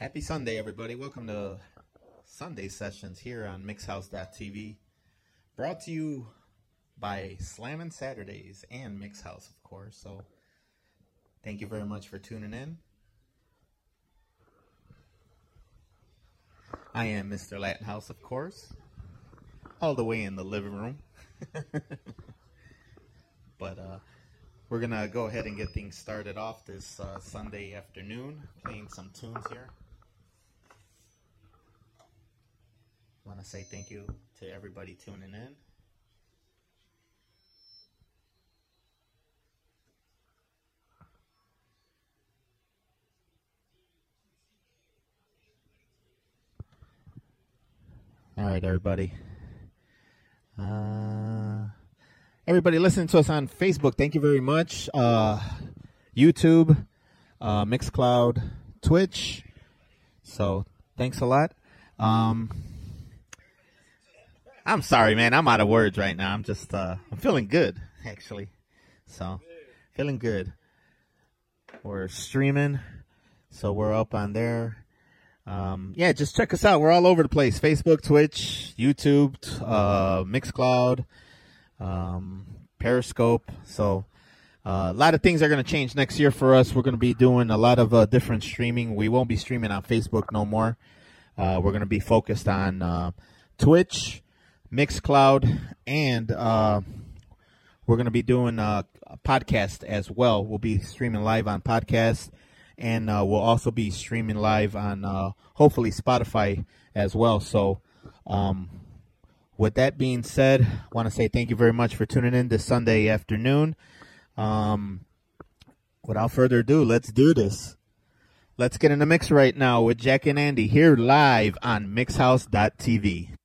Happy Sunday, everybody. Welcome to Sunday sessions here on MixHouse.tv. Brought to you by Slammin' Saturdays and Mix House, of course. So, thank you very much for tuning in. I am Mr. Latin House, of course, all the way in the living room. but uh, we're gonna go ahead and get things started off this uh, Sunday afternoon, playing some tunes here. Want to say thank you to everybody tuning in. All right, everybody. Uh, everybody listening to us on Facebook, thank you very much. Uh, YouTube, uh, Mixcloud, Twitch. So thanks a lot. Um, I'm sorry, man. I'm out of words right now. I'm just, uh, I'm feeling good, actually. So, feeling good. We're streaming, so we're up on there. Um, yeah, just check us out. We're all over the place. Facebook, Twitch, YouTube, uh, Mixcloud, um, Periscope. So, uh, a lot of things are going to change next year for us. We're going to be doing a lot of uh, different streaming. We won't be streaming on Facebook no more. Uh, we're going to be focused on uh, Twitch, Mixcloud, and uh, we're going to be doing uh, a podcast as well. We'll be streaming live on podcast and uh, we'll also be streaming live on uh, hopefully Spotify as well. So, um, with that being said, I want to say thank you very much for tuning in this Sunday afternoon. Um, without further ado, let's do this. Let's get in the mix right now with Jack and Andy here live on Mixhouse.tv.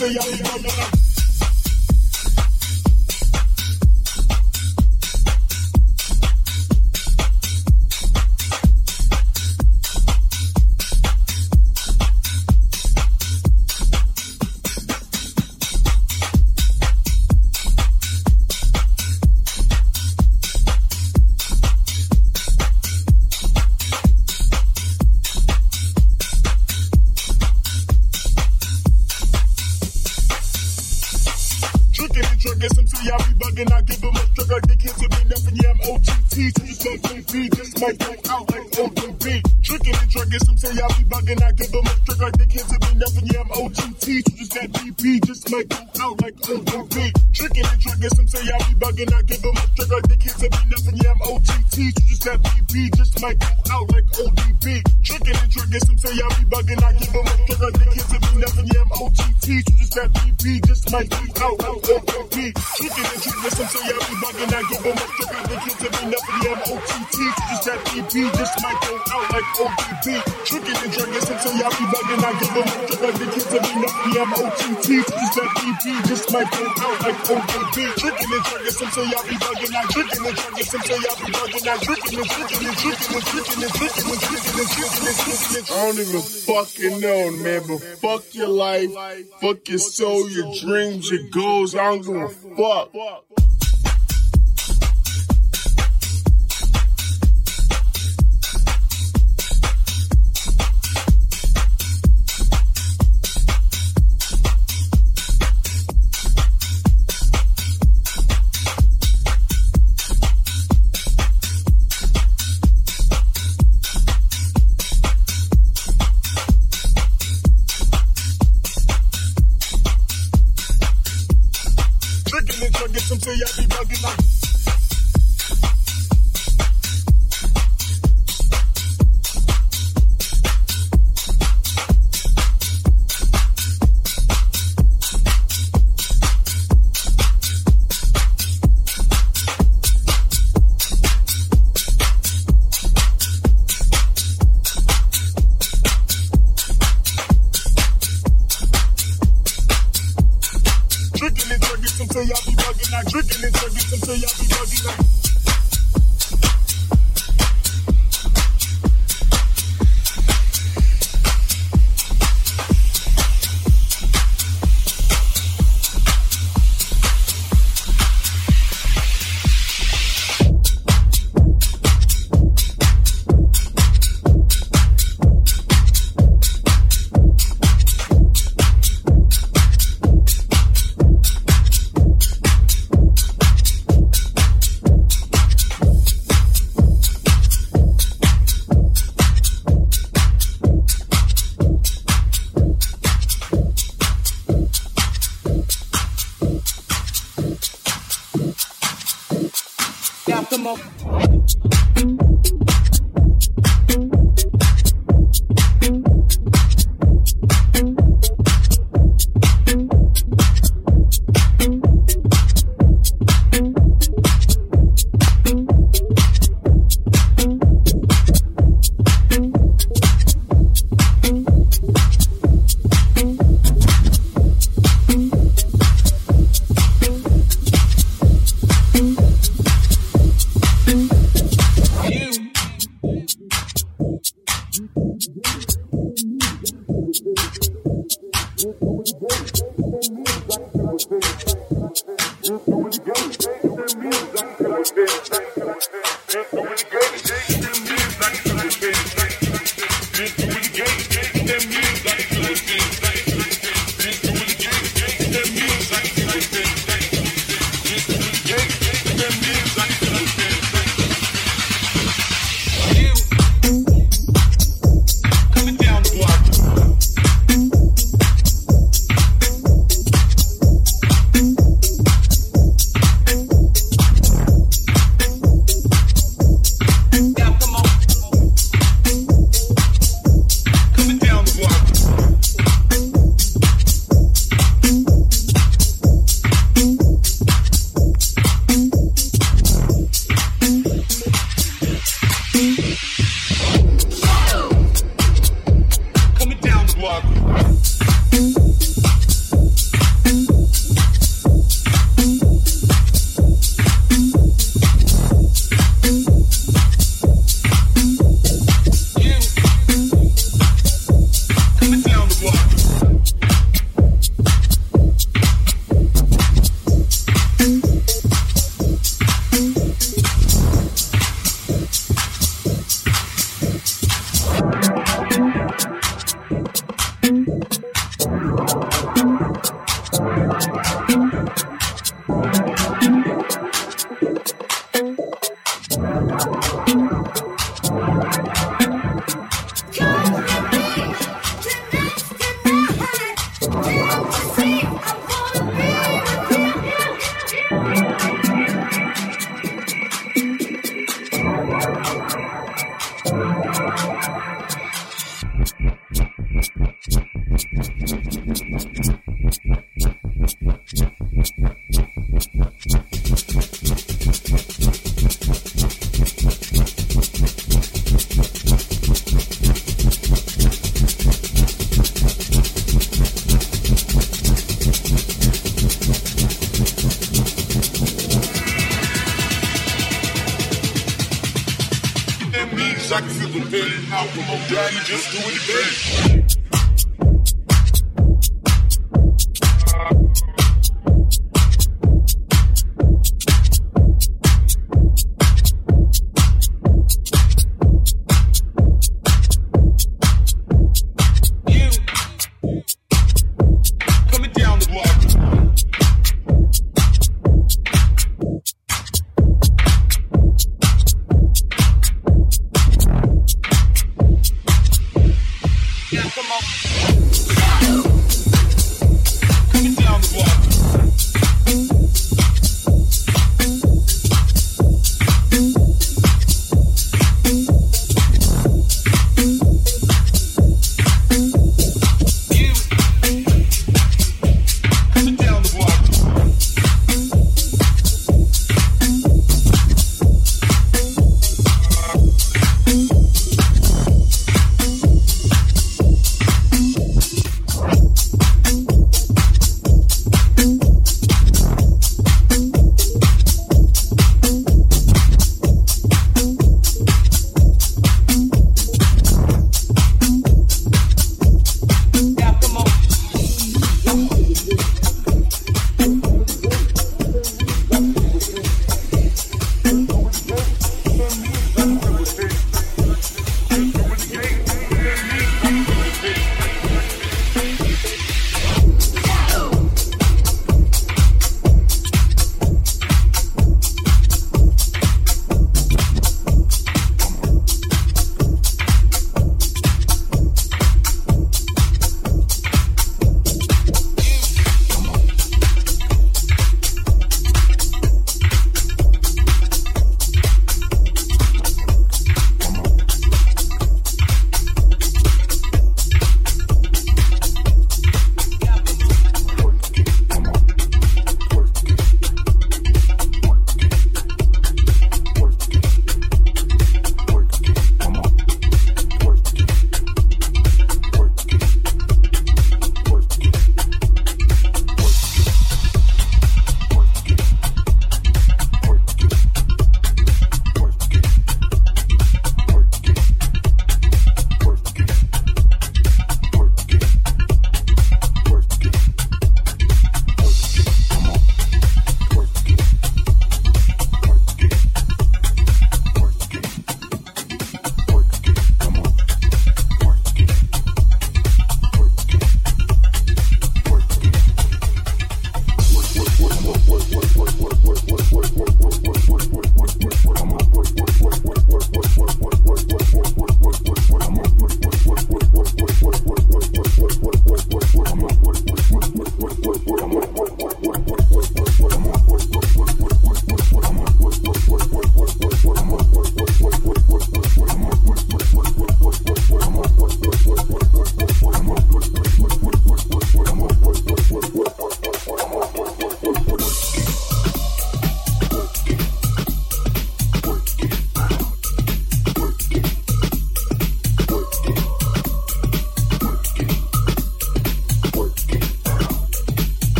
see ya. OD, just might go out like OD. Drinking and drinking, some say I be bugging. I drinking and drinking, some say I be bugging. I drinking and drinking and drinking and drinking and drinking and drinking and drinking and drinking and I don't even fucking know, man, but fuck your life, fuck your soul, your dreams, your goals. I don't give a fuck.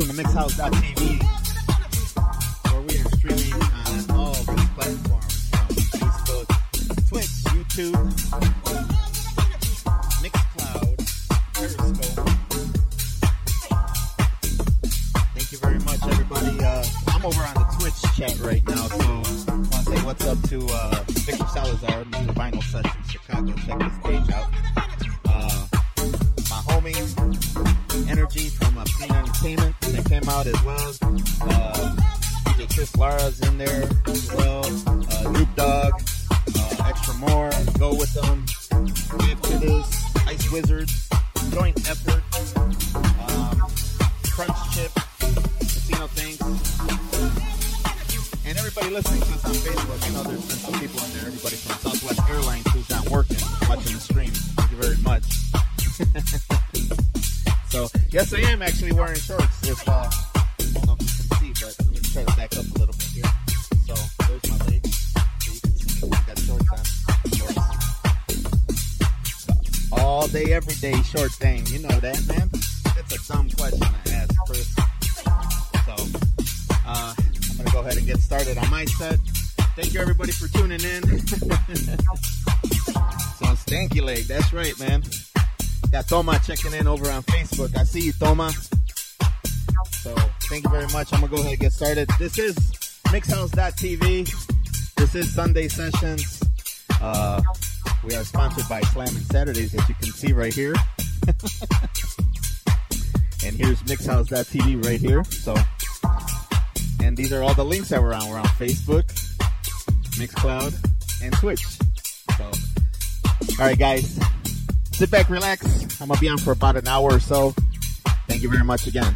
Welcome to MixHouse.tv, where we are streaming on all these platforms: Facebook, Twitch, YouTube, Mixcloud, Periscope. Thank you very much, everybody. Uh, I'm over on the Twitch chat right now, so I want to say what's up to uh, Victor Salazar, this is the Vinyl Sessions Chicago. Check this page out. Uh, my homie Energy from uh, Clean Entertainment that came out as well. Uh, Chris Lara's in there as well. Uh, Droop Dog, uh, Extra More, Go With Them, Give To This, Ice Wizards, Joint Effort, um, Crunch Chip, Casino Things, and everybody listening to us on Facebook. I know there's been some people in there, everybody from Southwest Airlines who's not working, watching the stream. Thank you very much. So yes, I am actually wearing shorts. If uh, I don't know if you can see, but let me try to back up a little bit here. So there's my leg. So you can see got shorts on. Shorts. All day, every day, short thing. You know that, man. That's a dumb question to ask, Chris. So uh, I'm gonna go ahead and get started on my set. Thank you everybody for tuning in. so stanky leg. That's right, man. Got Toma checking in over on Facebook. I see you, Toma. So thank you very much. I'm gonna go ahead and get started. This is Mixhouse.tv. This is Sunday Sessions. Uh, we are sponsored by Slamming Saturdays, as you can see right here. and here's Mixhouse.tv right here. So, and these are all the links that we're on. We're on Facebook, Mixcloud, and Twitch. So, all right, guys sit back, relax. I'm gonna be on for about an hour or so. Thank you very much again.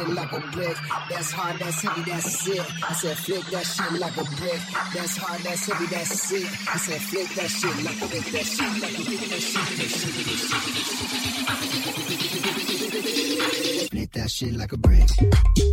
Shit like a brick. That's hard, that's heavy, that's it. I said, flick that shit like a brick. That's hard, that's heavy, that's it. I said, flick that shit like a brick. That shit like a brick. That shit, that shit, that. Flip that shit like a brick.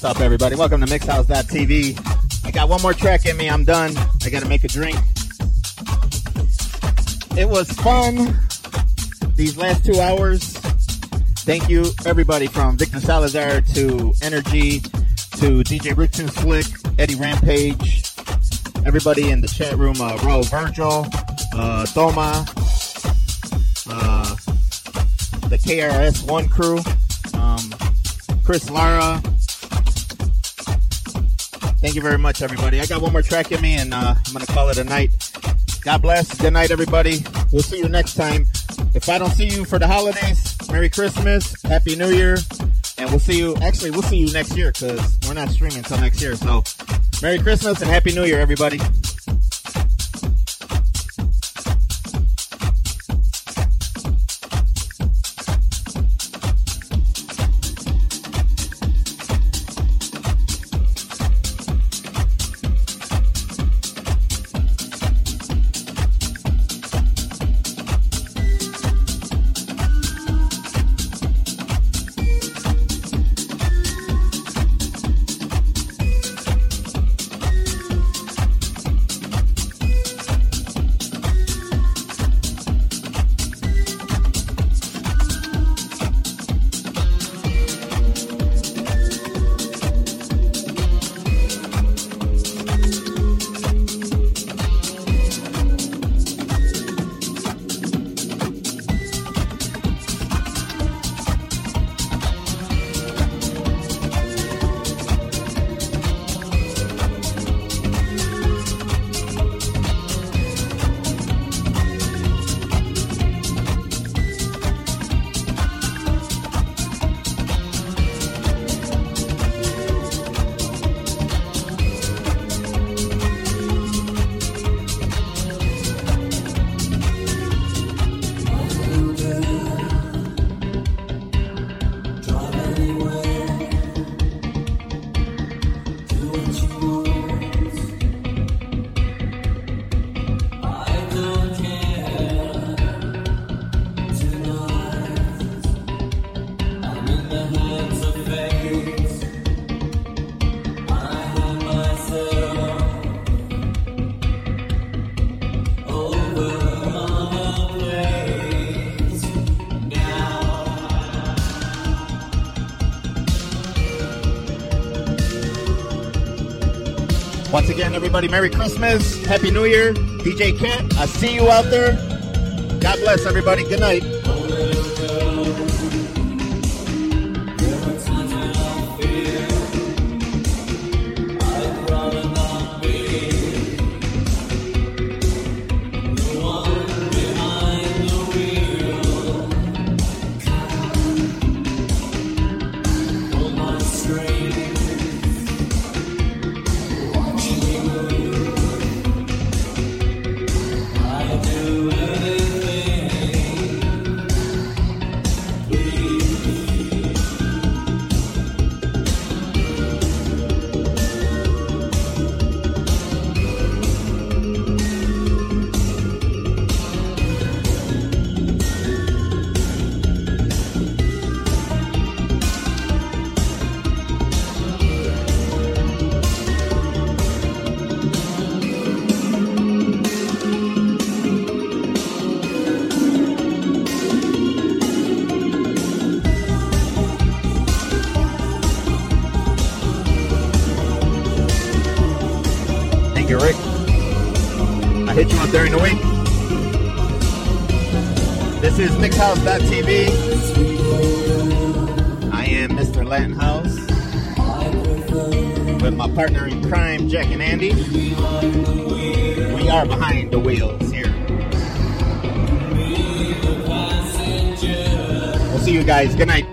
What's up, everybody? Welcome to MixHouse.tv. I got one more track in me. I'm done. I got to make a drink. It was fun these last two hours. Thank you, everybody, from Victor Salazar to Energy to DJ Rich and Slick, Eddie Rampage, everybody in the chat room, uh, Ro Virgil, uh, Toma, uh, the KRS1 crew, um, Chris Lara. Thank you very much, everybody. I got one more track in me, and uh, I'm going to call it a night. God bless. Good night, everybody. We'll see you next time. If I don't see you for the holidays, Merry Christmas, Happy New Year, and we'll see you. Actually, we'll see you next year because we're not streaming until next year. So, Merry Christmas and Happy New Year, everybody. Everybody, Merry Christmas, Happy New Year, DJ Kent. I see you out there. God bless everybody. Good night. Is I am Mr. Latin House with my partner in crime, Jack and Andy. We are behind the wheels here. We'll see you guys. Good night.